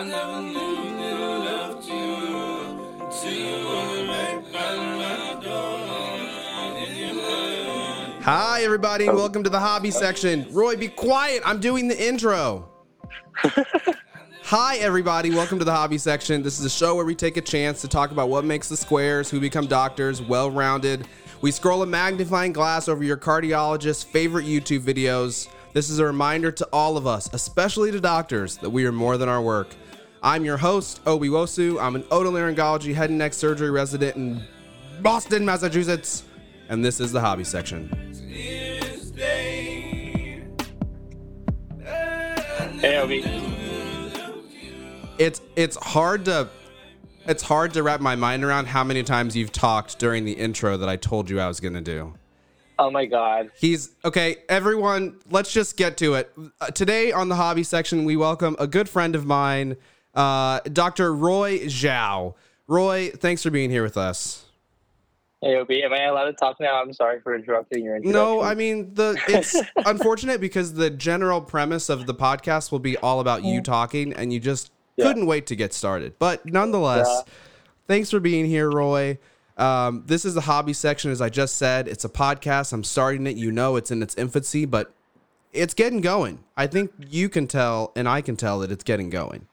I never knew you never left you. Till you were right by my door. In your mind. Hi, everybody, and welcome to the hobby section. Roy, be quiet. I'm doing the intro. Hi, everybody. Welcome to the hobby section. This is a show where we take a chance to talk about what makes the squares, who become doctors, well rounded. We scroll a magnifying glass over your cardiologist's favorite YouTube videos. This is a reminder to all of us, especially to doctors, that we are more than our work. I'm your host, Obi Wosu. I'm an otolaryngology head and neck surgery resident in Boston, Massachusetts. And this is the hobby section. Hey, Obi. it's it's hard to it's hard to wrap my mind around how many times you've talked during the intro that I told you I was going to do. Oh my God. He's okay, everyone, let's just get to it. Uh, today on the hobby section, we welcome a good friend of mine, uh, Dr. Roy Xiao. Roy, thanks for being here with us. Hey, Obi. Am I allowed to talk now? I'm sorry for interrupting your introduction. No, I mean the it's unfortunate because the general premise of the podcast will be all about you talking and you just Yeah. couldn't wait to get started. But nonetheless, Yeah. thanks for being here, Roy. Um, this is the hobby section, as I just said. It's a podcast. I'm starting it. You know, it's in its infancy, but it's getting going. I think you can tell, and I can tell that it's getting going.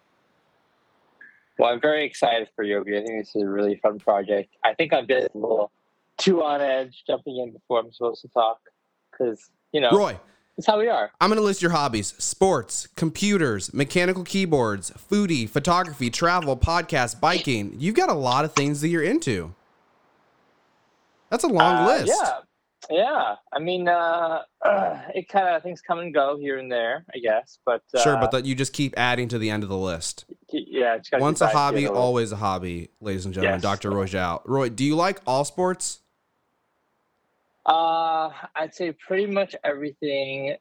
Well, I'm very excited for you, Obi. I think this is a really fun project. I think I'm been a little too on edge jumping in before I'm supposed to talk because, you know, Roy, it's how we are. I'm going to list your hobbies sports, computers, mechanical keyboards, foodie, photography, travel, podcast, biking. You've got a lot of things that you're into. That's a long Uh, list. Yeah. Yeah. I mean, uh, uh, it kind of things come and go here and there, I guess. But uh, Sure, but that you just keep adding to the end of the list. yeah, it's Once a hobby, always a hobby, ladies and gentlemen. Yes. Dr. Roy Xiao. Roy, do you like all sports? Uh, I'd say pretty much everything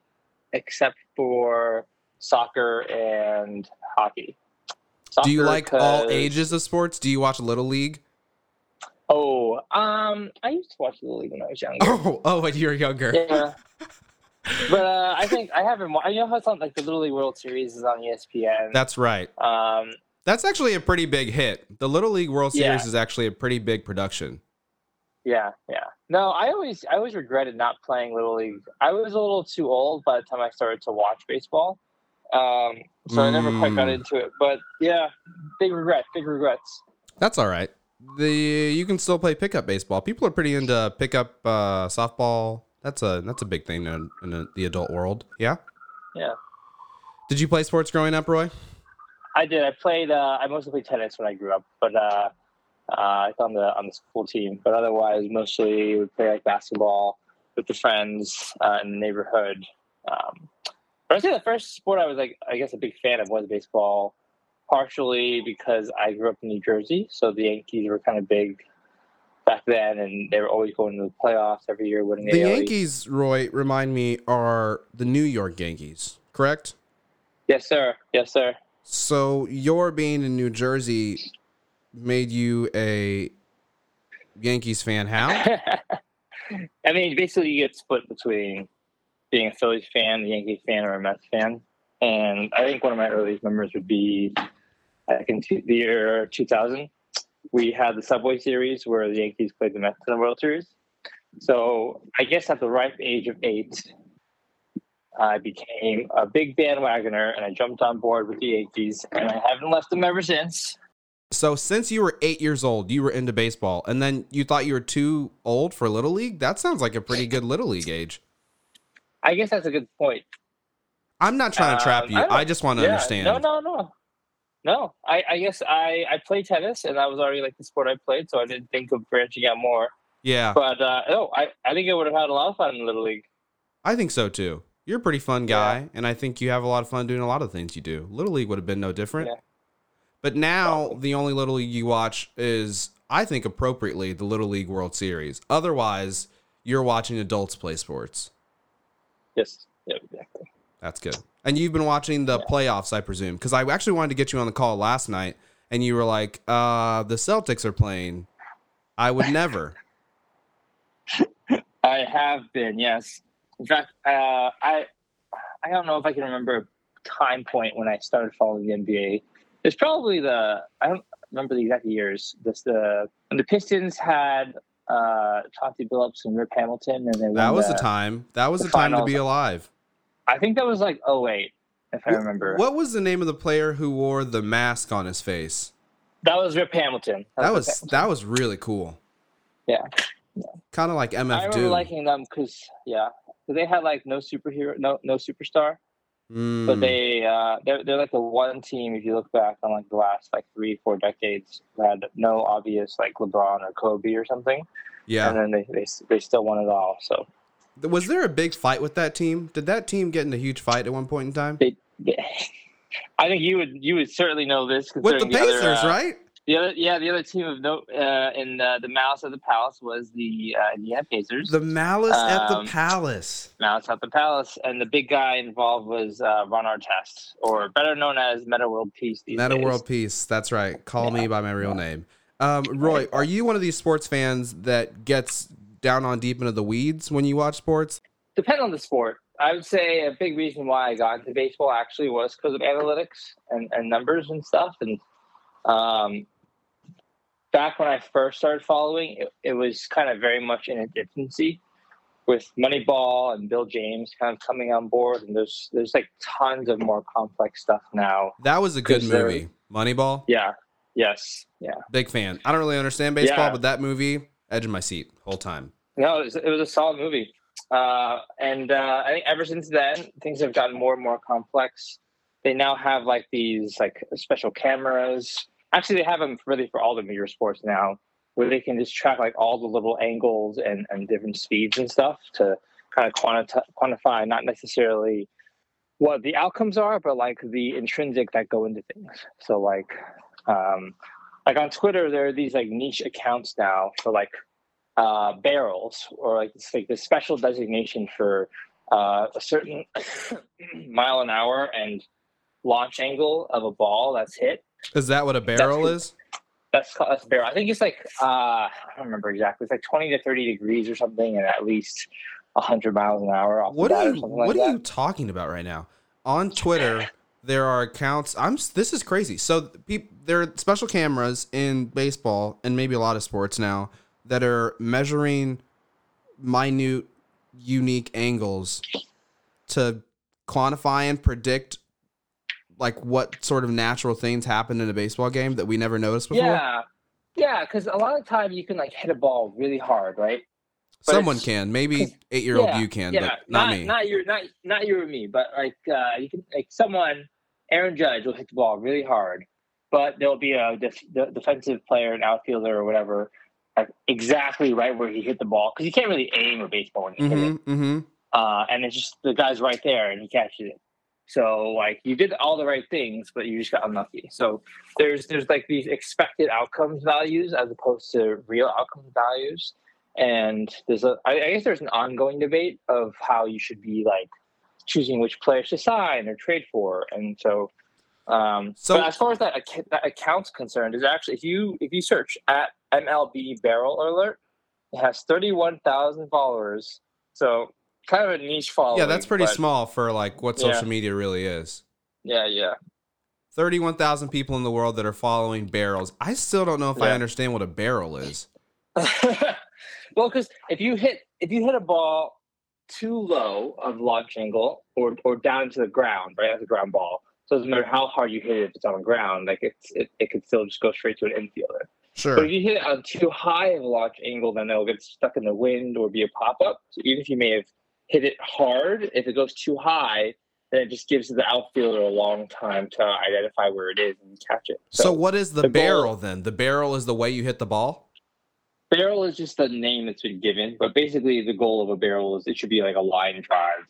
except for soccer and hockey. do you like all ages of sports? Do you watch Little League? Oh, um, I used to watch Little league when I was younger. Oh, oh, when you were younger. yeah, but uh, I think I haven't. I know how it's on like the Little League World Series is on ESPN. That's right. um, That's actually a pretty big hit. The Little League World Yeah. Series is actually a pretty big production. yeah, yeah. No, I always, I always regretted not playing Little League. I was a little too old by the time I started to watch baseball, um, so I never quite got Mm. into it. But yeah, big regret, big regrets. That's all right. The you can still play pickup baseball. People are pretty into pickup uh, softball. That's a that's a big thing in, in the adult world. Yeah. Yeah. Did you play sports growing up, Roy? I did. I played. Uh, I mostly played tennis when I grew up, but uh, uh, on the on the school team. But otherwise, mostly would play like basketball with the friends uh, in the neighborhood. Um, but I'd say the first sport I was like, I guess, a big fan of was baseball. Partially because I grew up in New Jersey, so the Yankees were kind of big back then, and they were always going to the playoffs every year, winning The East. Yankees, Roy, remind me, are the New York Yankees, correct? Yes, sir. Yes, sir. So your being in New Jersey made you a Yankees fan. How? I mean, basically, you get split between being a Phillies fan, a Yankees fan, or a Mets fan. And I think one of my earliest memories would be back in two, the year 2000. We had the Subway Series where the Yankees played the Mets in the World Series. So I guess at the ripe age of eight, I became a big bandwagoner and I jumped on board with the Yankees, and I haven't left them ever since. So since you were eight years old, you were into baseball, and then you thought you were too old for little league. That sounds like a pretty good little league age. I guess that's a good point. I'm not trying to trap Um, you. I I, just want to Yeah, understand. No, no, no. No, I, I guess I, I played tennis and that was already like the sport I played, so I didn't think of branching out more. Yeah, But uh, no, I, I think I would have had a lot of fun in Little League. I think so too. You're a pretty fun guy, and I think you have a lot of fun doing a lot of things you do. Little league would have been no different. Yeah. But now the only little league you watch is, I think, appropriately the Little League World Series. Otherwise, you're watching adults play sports. Yes, yeah, exactly. That's good. And you've been watching the playoffs, I presume, because I actually wanted to get you on the call last night, and you were like, uh, "The Celtics are playing." I would never. I have been, yes. In fact, uh, I I don't know if I can remember a time point when I started following the NBA. It's probably the I don't remember the exact years. This the when the Pistons had uh Chauncey Billups and Rip Hamilton, and they That was the, a time. That was the a time to be alive. I think that was like 08, if I remember. What was the name of the player who wore the mask on his face? That was Rip Hamilton. That Rip was Hamilton. that was really cool. Yeah. Kind of like MF. I remember Doom. liking them because yeah, they had like no superhero, no no superstar, Mm, but they uh they're they're like the one team if you look back on like the last like three four decades had no obvious like LeBron or Kobe or something, yeah. and then they they they still won it all. So Was there a big fight with that team? Did that team get in a huge fight at one point in time? I think you would you would certainly know this With the other, Pacers, uh, right? The other, yeah, the other team of note uh, in uh, the Malice of the Palace was the uh, Indiana Pacers. The Malice at the um, Palace. Malice at the Palace, and the big guy involved was uh, Ron Artest, or better known as Meta World Peace. Meta days. World Peace. That's right. Call me by my real name. Um, Roy, are you one of these sports fans that gets down on deep into the weeds when you watch sports? Depend on the sport. I would say a big reason why I got into baseball actually was because of analytics and, and numbers and stuff. And um, back when I first started following, it, it was kind of very much in its infancy with Moneyball and Bill James kind of coming on board. And there's there's like tons of more complex stuff now. That was a good movie. Moneyball. Yeah. Yes. Yeah. Big fan. I don't really understand baseball, Yeah. but that movie, edge of my seat whole time. No, it was, it was a solid movie. Uh, and uh, I think ever since then, things have gotten more and more complex. They now have like these like special cameras. Actually, they have them really for all the major sports now, where they can just track like all the little angles and, and different speeds and stuff to kind of quanti- quantify not necessarily what the outcomes are, but like the intrinsic that go into things. So like, um, like on Twitter, there are these like niche accounts now for like uh, barrels or like it's like the special designation for uh, a certain mile an hour and launch angle of a ball that's hit. Is that what a barrel good. is? That's called that's a barrel. I think it's like uh, I don't remember exactly. It's like twenty to thirty degrees or something, and at least hundred miles an hour off What are you What like are that. you talking about right now? On Twitter, there are accounts. I'm. This is crazy. So peop, there are special cameras in baseball and maybe a lot of sports now that are measuring minute, unique angles to quantify and predict like what sort of natural things happen in a baseball game that we never noticed before. Yeah, yeah, because a lot of time you can like hit a ball really hard, right? but Someone can. Maybe eight year old you can, but not, me. Not you, not not you or me, but like uh, you can like someone. Aaron Judge will hit the ball really hard, but there'll be a def- the defensive player, an outfielder, or whatever, like exactly right where he hit the ball because you can't really aim a baseball when you hit it, mm-hmm, mm-hmm. uh, and it's just the guy's right there and he catches it. So like you did all the right things, but you just got unlucky. So there's there's like these expected outcomes values as opposed to real outcomes values and there's a I, I guess there's an ongoing debate of how you should be like choosing which players to sign or trade for and so um So- but as far as that, ac- that account's concerned is actually if you if you search at mlb barrel alert it has 31000 followers so kind of a niche following Yeah, that's pretty but- small for like what Yeah. social media really is. yeah yeah 31,000 people in the world that are following barrels. I still don't know if I understand what a barrel is. well, because if you hit if you hit a ball too low of launch angle or or down to the ground, right, as a ground ball, so it doesn't matter how hard you hit it if it's on the ground, like it's it, it could still just go straight to an infielder. Sure. But if you hit it on too high of a launch angle, then it'll get stuck in the wind or be a pop up. So even if you may have hit it hard, if it goes too high, then it just gives the outfielder a long time to identify where it is and catch it. So, what is the, the goal- barrel then? The barrel is the way you hit the ball? Barrel is just the name that's been given, but basically the goal of a barrel is it should be like a line drive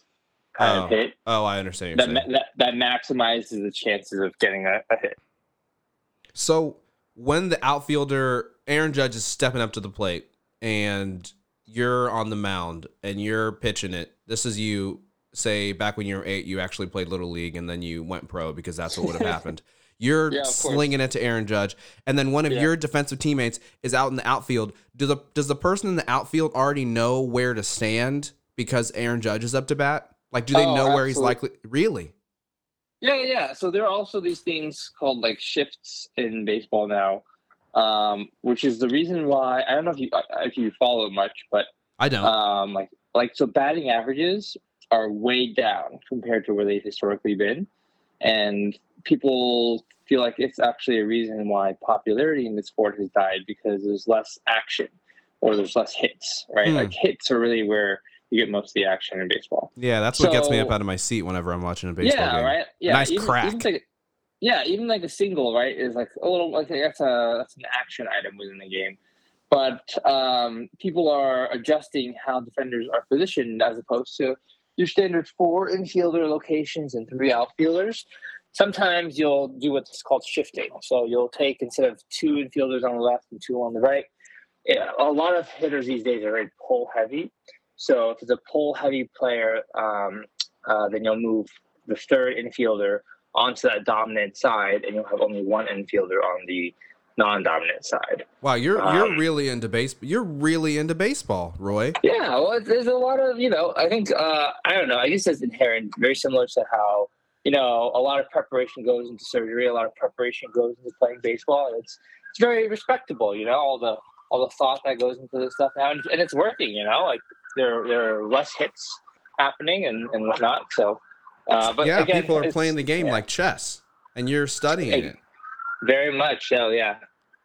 kind Oh. of hit Oh, I understand that, ma- that that maximizes the chances of getting a, a hit. So, when the outfielder, Aaron Judge, is stepping up to the plate and you're on the mound and you're pitching it, this is you, say, back when you were eight, you actually played Little League and then you went pro because that's what would have happened. You're Yeah, course. slinging it to Aaron Judge, and then one of Yeah. your defensive teammates is out in the outfield. Do the does the person in the outfield already know where to stand because Aaron Judge is up to bat? Like, do they Oh, know where he's likely? Really? Yeah, yeah. So there are also these things called like shifts in baseball now, um, which is the reason why I don't know if you if you follow much, but I don't. um, like like so batting averages are way down compared to where they've historically been, and people feel like it's actually a reason why popularity in the sport has died because there's less action or there's less hits, right? Hmm. Like hits are really where you get most of the action in baseball. yeah, that's what gets me up out of my seat whenever I'm watching a baseball game. yeah, game. right. Yeah, Nice even, crack. Even like, yeah, even like a single, right, is like a little like that's a that's an action item within the game. But um, people are adjusting how defenders are positioned as opposed to your standard four infielder locations and three outfielders. Sometimes you'll do what's called shifting. So you'll take instead of two infielders on the left and two on the right. A lot of hitters these days are very pull heavy. So if it's a pull heavy player, um, uh, then you'll move the third infielder onto that dominant side, and you'll have only one infielder on the non-dominant side. Wow, you're you're Um, really into base. You're really into baseball, Roy. Yeah, well, there's a lot of you know. I think uh, I don't know. I guess it's inherent, very similar to how you know a lot of preparation goes into surgery, a lot of preparation goes into playing baseball, it's it's very respectable. You know, all the all the thought that goes into this stuff now, and, and it's working. You know, like there there are less hits happening and and whatnot. So, uh, but yeah, again, people are playing the game yeah. like chess, and you're studying it. Very much. So yeah,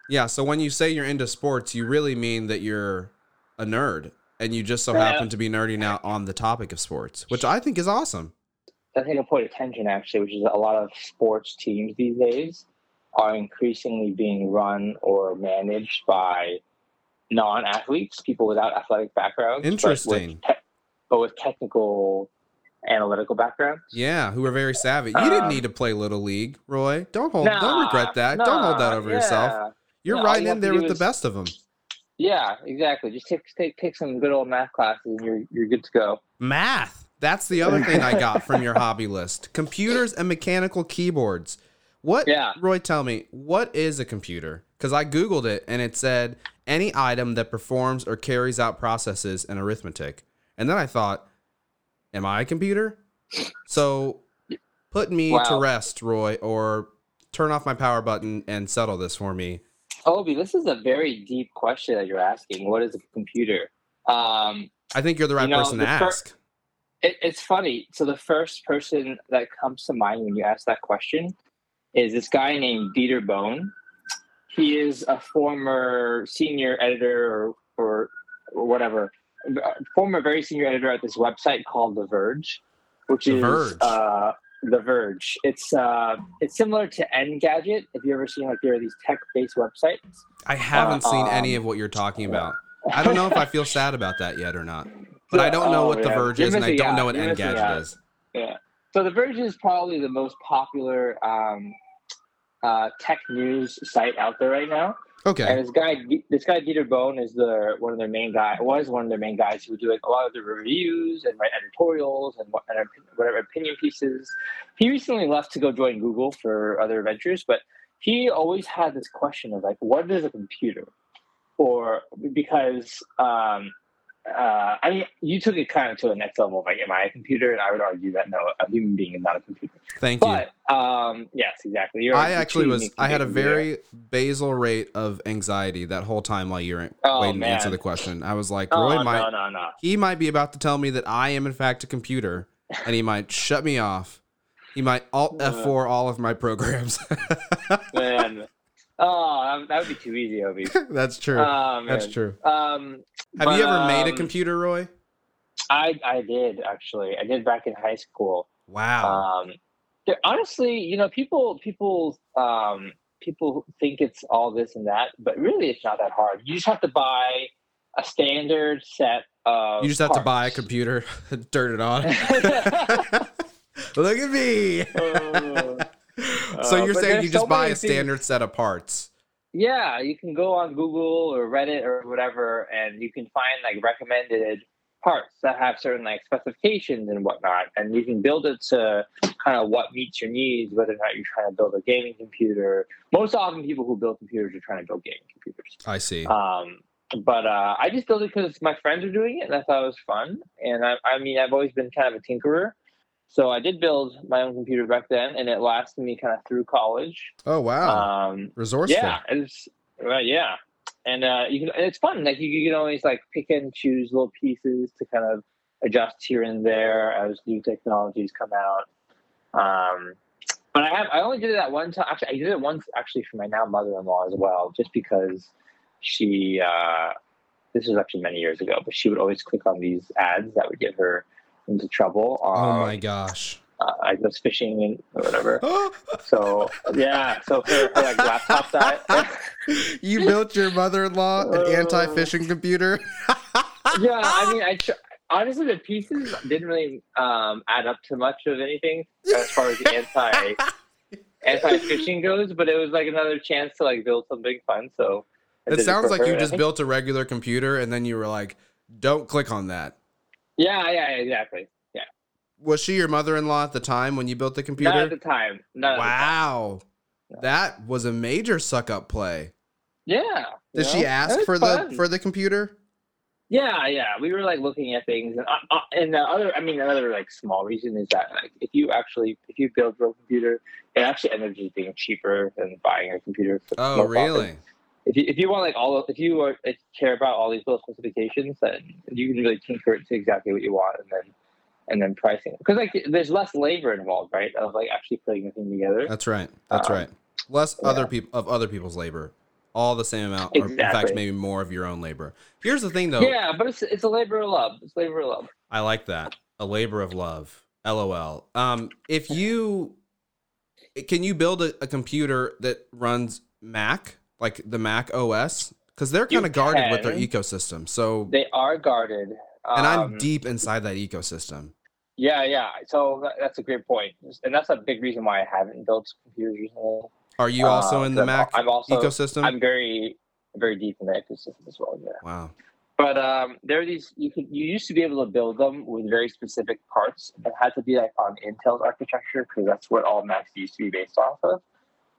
Yeah, so when you say you're into sports, you really mean that you're a nerd, and you just so Yeah. happen to be nerding out on the topic of sports, which I think is awesome. I think a point of attention actually, which is a lot of sports teams these days are increasingly being run or managed by non-athletes, people without athletic backgrounds, but with Interesting. te- but with technical, analytical backgrounds. Yeah, who are very savvy. You didn't Um, need to play little league, Roy. Don't hold. don't regret that. don't hold that nah, over yourself. You're No, right you in there with the best of them. Yeah, exactly. Just take take take some good old math classes, and you're you're good to go. Math. That's the other thing I got from your hobby list. Computers and mechanical keyboards. What Yeah. Roy, tell me, what is a computer? Because I Googled it and it said any item that performs or carries out processes in arithmetic. And then I thought, am I a computer? So put me to rest, Roy, or turn off my power button and settle this for me. Obi, this is a very deep question that you're asking. What is a computer? Um, I think you're the right You know, person to fir- ask. it, it's funny. So the first person that comes to mind when you ask that question is this guy named Dieter Bohn. He is a former senior editor or or, or whatever, former very senior editor at this website called The Verge, which The is Verge. Uh, The Verge. It's uh, it's similar to Engadget. If you ever seen like there are these tech based websites. I haven't seen any um, of what you're talking about. I don't know if I feel sad about that yet or not. But I don't know Oh, what the yeah. Verge is, and I don't know what You're Engadget is. Yeah. So The Verge is probably the most popular um, uh, tech news site out there right now. Okay. And this guy, this guy Dieter Bohn, is the one of their main guy. Was one of their main guys who would do like a lot of the reviews and write editorials and what- and whatever opinion pieces. He recently left to go join Google for other ventures, but he always had this question of like, what is a computer? Or because um, uh, I mean, you took it kind of to the next level. of, Like, am I a computer? And I would argue that no, a human being is not a computer. Thank you. But um, yes, exactly. You're, I actually was. I had a very basal rate of anxiety that whole time while you were Oh, waiting to answer the question. I was like, Oh, Roy no, might. no, no. He might be about to tell me that I am in fact a computer, and he might shut me off. He might alt F4 all of my programs. man. Oh, that- would be too easy, Obi. That's true. Oh. That's true. Um, Have but, you ever made a um, computer, Roy? I I did actually. I did back in high school. Wow. Um, honestly, you know, people people um, people think it's all this and that, but really, it's not that hard. You just have to buy a standard set of. you just have to buy a computer, and turn it on. Look at me. Uh, so you're saying you just so buy many a things- standard set of parts? Yeah, you can go on Google or Reddit or whatever, and you can find like recommended parts that have certain like specifications and whatnot, and you can build it to kind of what meets your needs, whether or not you're trying to build a gaming computer. Most often, people who build computers are trying to build gaming computers. I see. Um, but uh, I just built it because my friends are doing it, and I thought it was fun. And I, I mean, I've always been kind of a tinkerer, so I did build my own computer back then, and it lasted me kind of through college. Oh wow, Um, resourceful. yeah, it's right. Yeah, and uh, you can. and It's fun. Like you, you can always like pick and choose little pieces to kind of adjust here and there as new technologies come out. Um, but I have. I only did it that one time. Actually, I did it once actually for my now mother-in-law as well, just because she. Uh, this was actually many years ago, but she would always click on these ads that would get her into trouble. Oh Um, my gosh. uh, I was phishing and whatever. So yeah, so her, her like laptop died. you built your mother-in-law an Oh. anti-phishing computer. yeah, I mean, I tr- honestly the pieces didn't really um, add up to much of anything as far as the anti anti phishing goes, but it was like another chance to like build something fun. So I It sounds like her, you just built a regular computer and then you were like, "Don't click on that." Yeah, yeah, exactly. Yeah. Was she your mother-in-law at the time when you built the Not computer? at the time. Not at the time. wow. That was a major suck up play. Yeah. Did she know? ask for fun. the for the computer? Yeah, yeah. We were like looking at things, and uh, uh, and the other, I mean, another like small reason is that like if you actually if you build your own computer, it actually ends up just being cheaper than buying a computer. For Oh, profit. If you if you want like all of, if you are, if you care about all these little specifications, then you can really tinker it to exactly what you want, and then and then pricing because like there's less labor involved, right? Of like actually putting the thing together. That's right. That's Um, right. Less yeah. other people of other people's labor. All the same amount, or in fact, maybe more of your own labor. Here's the thing, though. Yeah, but it's it's a labor of love. It's labor of love. I like that. A labor of love. LOL. Um, if you can you build a, a computer that runs Mac, like the Mac OS? Because they're kind of guarded with their ecosystem. So They are guarded. and I'm um, deep inside that ecosystem. Yeah, yeah. So that's a great point, and that's a big reason why I haven't built computers recently. Are you also Uh, in the Mac I'm also ecosystem? I'm very very deep in the ecosystem as well. Yeah, wow. but um, there are these you could you used to be able to build them with very specific parts. It had to be like on Intel's architecture because that's what all Macs used to be based off of,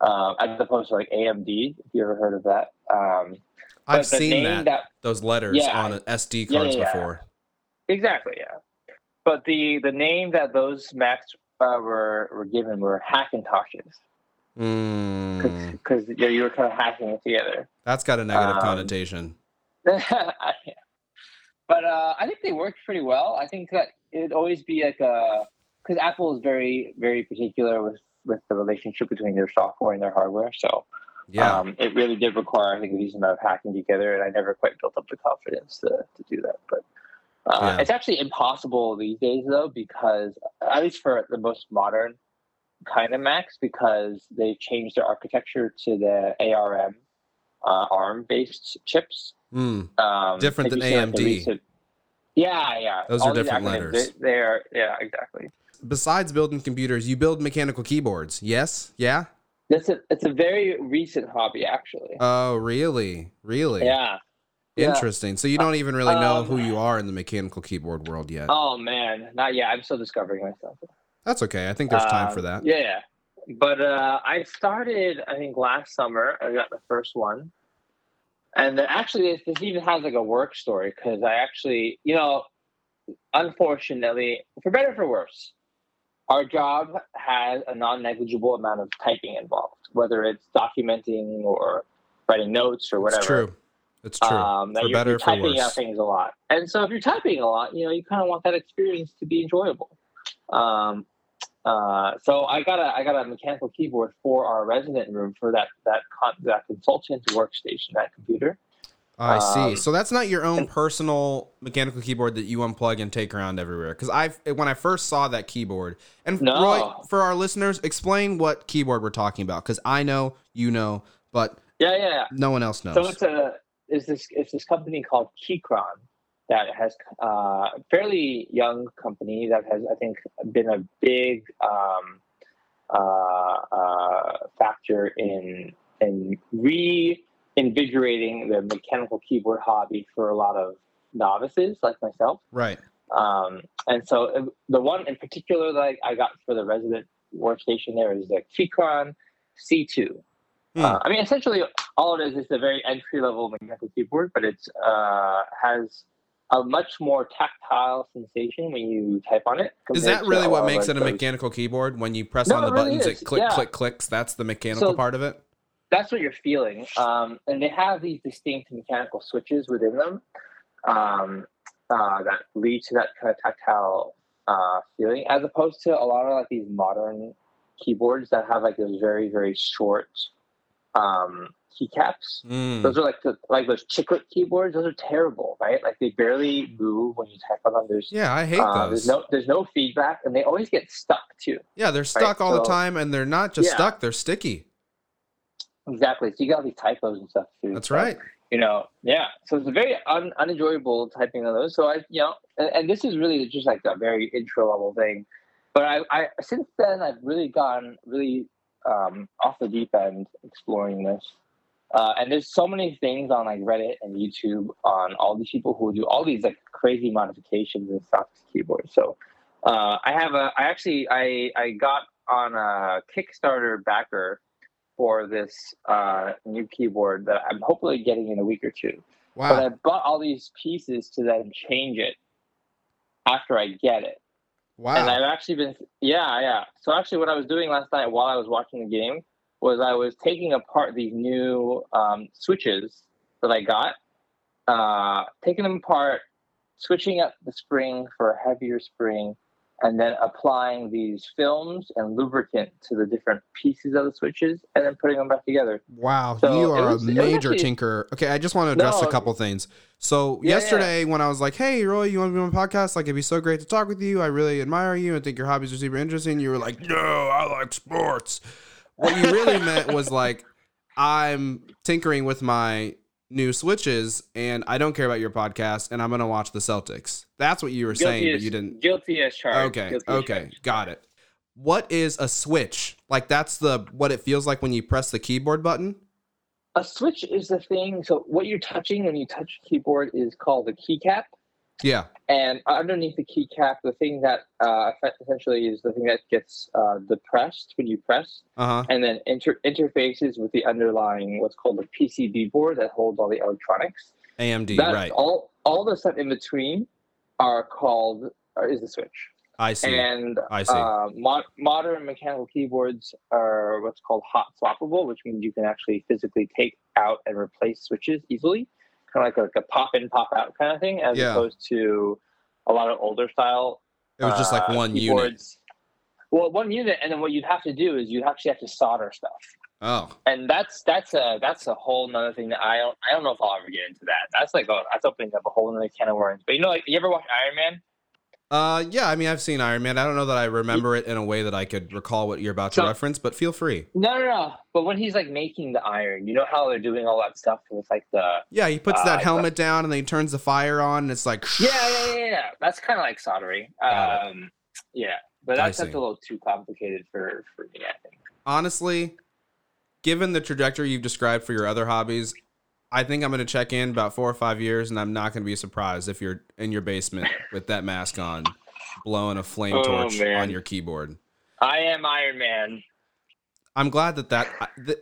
um, as opposed to like AMD. If you ever heard of that, um, I've seen name that, those letters Yeah. on SD cards yeah, yeah. before. Exactly, yeah. But the the name that those Macs uh, were were given were Hackintoshes Mm, because you, you were kind of hacking it together. that's got a negative Um, connotation. but uh, I think they worked pretty well. I think that it'd always be like a because Apple is very very particular with with the relationship between their software and their hardware. So Yeah. um, it really did require I think a decent amount of hacking together, and I never quite built up the confidence to to do that. But uh, Yeah. it's actually impossible these days though because at least for the most modern kind of Macs because they changed their architecture to the ARM uh, ARM based chips. Mm. Um, Different than AMD. recent- yeah, yeah. Those are All these different acronyms, letters. They, they're yeah, exactly. Besides building computers, you build mechanical keyboards. Yes? Yeah? That's a it's a very recent hobby actually. Oh, really? Really? yeah. yeah. Interesting. So you don't even really know Um, who you are in the mechanical keyboard world yet. Oh man, not yet. I'm still discovering myself. That's okay. I think there's time Um, for that. Yeah, yeah. But uh, I started, I think, last summer. I got the first one, and then actually, this, this even has like a work story because I actually, you know, unfortunately, for better or for worse, our job has a non-negligible amount of typing involved, whether it's documenting or writing notes or whatever. It's true. It's true. Um, For you're, better you're for typing worse. out things a lot, and so if you're typing a lot, you know, you kind of want that experience to be enjoyable. Um, uh, so I got a I got a mechanical keyboard for our resident room for that that con- that consultant workstation, that computer. I see. um, So that's not your own and- personal mechanical keyboard that you unplug and take around everywhere. Because I, when I first saw that keyboard, and No. Roy, for our listeners, explain what keyboard we're talking about. Because I know, you know, but Yeah, yeah. yeah. no one else knows. So it's a is this it's this company called Keychron that has uh, a fairly young company that has I think been a big um, uh, uh, factor in in reinvigorating the mechanical keyboard hobby for a lot of novices like myself. right. Um, and so uh, the one in particular that I, I got for the resident workstation there is the Keychron C2. Hmm. Uh, I mean, essentially, all it is is a very entry level mechanical keyboard, but it uh, has a much more tactile sensation when you type on it. Is that really what makes it a mechanical keyboard? When you press No, on the really buttons, is. it click, Yeah. click, clicks. That's the mechanical So- part of it. That's what you're feeling. Um, and they have these distinct mechanical switches within them um, uh, that lead to that kind of tactile uh, feeling, as opposed to a lot of like these modern keyboards that have like those very very short um, keycaps. Mm. Those are like the, like those chiclet keyboards. Those are terrible, right? Like they barely move when you type on them. There's Yeah, I hate uh, those. there's no there's no feedback, and they always get stuck too. yeah, they're stuck all the time, and they're not just Yeah. stuck; they're sticky. Exactly. So you got these typos and stuff too. That's So, right. you know yeah so it's a very un, unenjoyable typing of those so i you know and, and this is really just like a very intro level thing but i i since then i've really gone really um off the deep end exploring this uh, and there's so many things on like reddit and youtube on all these people who do all these like crazy modifications and stuff to keyboards so uh, i have a i actually i i got on a kickstarter backer for this uh, new keyboard that I'm hopefully getting in a week or two. But I bought all these pieces to then change it after I get it. Wow. And I've actually been, yeah, yeah. So actually, what I was doing last night while I was watching the game was I was taking apart these new um, switches that I got, uh, taking them apart, switching up the spring for a heavier spring, and then applying these films and lubricant to the different pieces of the switches, and then putting them back together. Wow, So you are was- a major actually- tinker. Okay, I just want to address a couple things. So Yeah, yesterday, when I was like, "Hey, Roy, you want to be on my podcast? Like, it'd be so great to talk with you. I really admire you and think your hobbies are super interesting." You were like, "No, I like sports." What you really meant was like, "I'm tinkering with my new switches, and I don't care about your podcast, and I'm gonna watch the Celtics." That's what you were saying, but you didn't. Guilty as charged. Okay, guilty okay, charged. got it. What is a switch? Like that's the what it feels like when you press the keyboard button. A switch is the thing. So what you're touching when you touch the keyboard is called a keycap. Yeah. And underneath the keycap, the thing that uh, essentially is the thing that gets uh, depressed when you press, Uh huh. and then inter- interfaces with the underlying what's called the PCB board that holds all the electronics. AMD. That's right. all. All the stuff in between are called uh, is the switch. I see. And I see. Uh, mo- modern mechanical keyboards are what's called hot swappable, which means you can actually physically take out and replace switches easily, kind of like a, like a pop in, pop out kind of thing, as Yeah. opposed to a lot of older style. it was just like uh, one unit. Well, one unit, and then what you'd have to do is you'd actually have to solder stuff, Oh. and that's that's a that's a whole nother thing that I don't I don't know if I'll ever get into that. That's like a, that's opening up a whole nother can of worms. But you know, like you ever watch Iron Man? Uh, yeah. I mean, I've seen Iron Man. I don't know that I remember it in a way that I could recall what you're about to So- reference, but feel free. No, no, no. But when he's like making the iron, you know how they're doing all that stuff with like the Yeah, he puts Uh, that helmet down and then he turns the fire on, and it's like. yeah, yeah, yeah. yeah. That's kind of like soldering. Um, yeah, but that's, that's a little too complicated for for me. I think. honestly, given the trajectory you've described for your other hobbies, I think I'm going to check in about four or five years, and I'm not going to be surprised if you're in your basement with that mask on, blowing a flame Oh, torch man. on your keyboard. I am Iron Man. I'm glad that that. Th-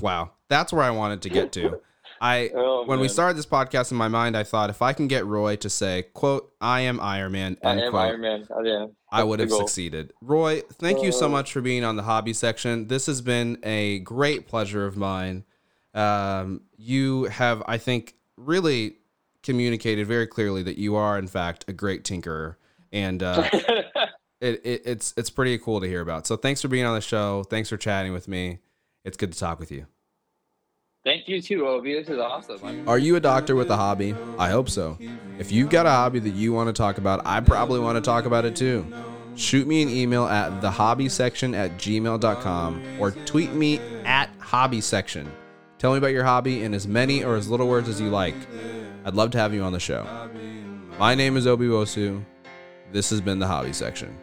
wow, that's where I wanted to get to. I Oh, when we started this podcast in my mind, I thought if I can get Roy to say, "quote I am Iron Man," I end am quote, Iron Man. Oh, yeah. I would have goal. succeeded. Roy, thank you so Uh, much for being on the hobby section. This has been a great pleasure of mine. Um, you have, I think, really communicated very clearly that you are, in fact, a great tinkerer, and uh, it, it, it's it's pretty cool to hear about. So, thanks for being on the show. Thanks for chatting with me. It's good to talk with you. Thank you too, Obi. This is awesome. Are you a doctor with a hobby? I hope so. If you've got a hobby that you want to talk about, I probably want to talk about it too. Shoot me an email at thehobbysection at gmail.com or tweet me at hobbysection. Tell me about your hobby in as many or as little words as you like. I'd love to have you on the show. My name is Obi Wosu. This has been the Hobby Section.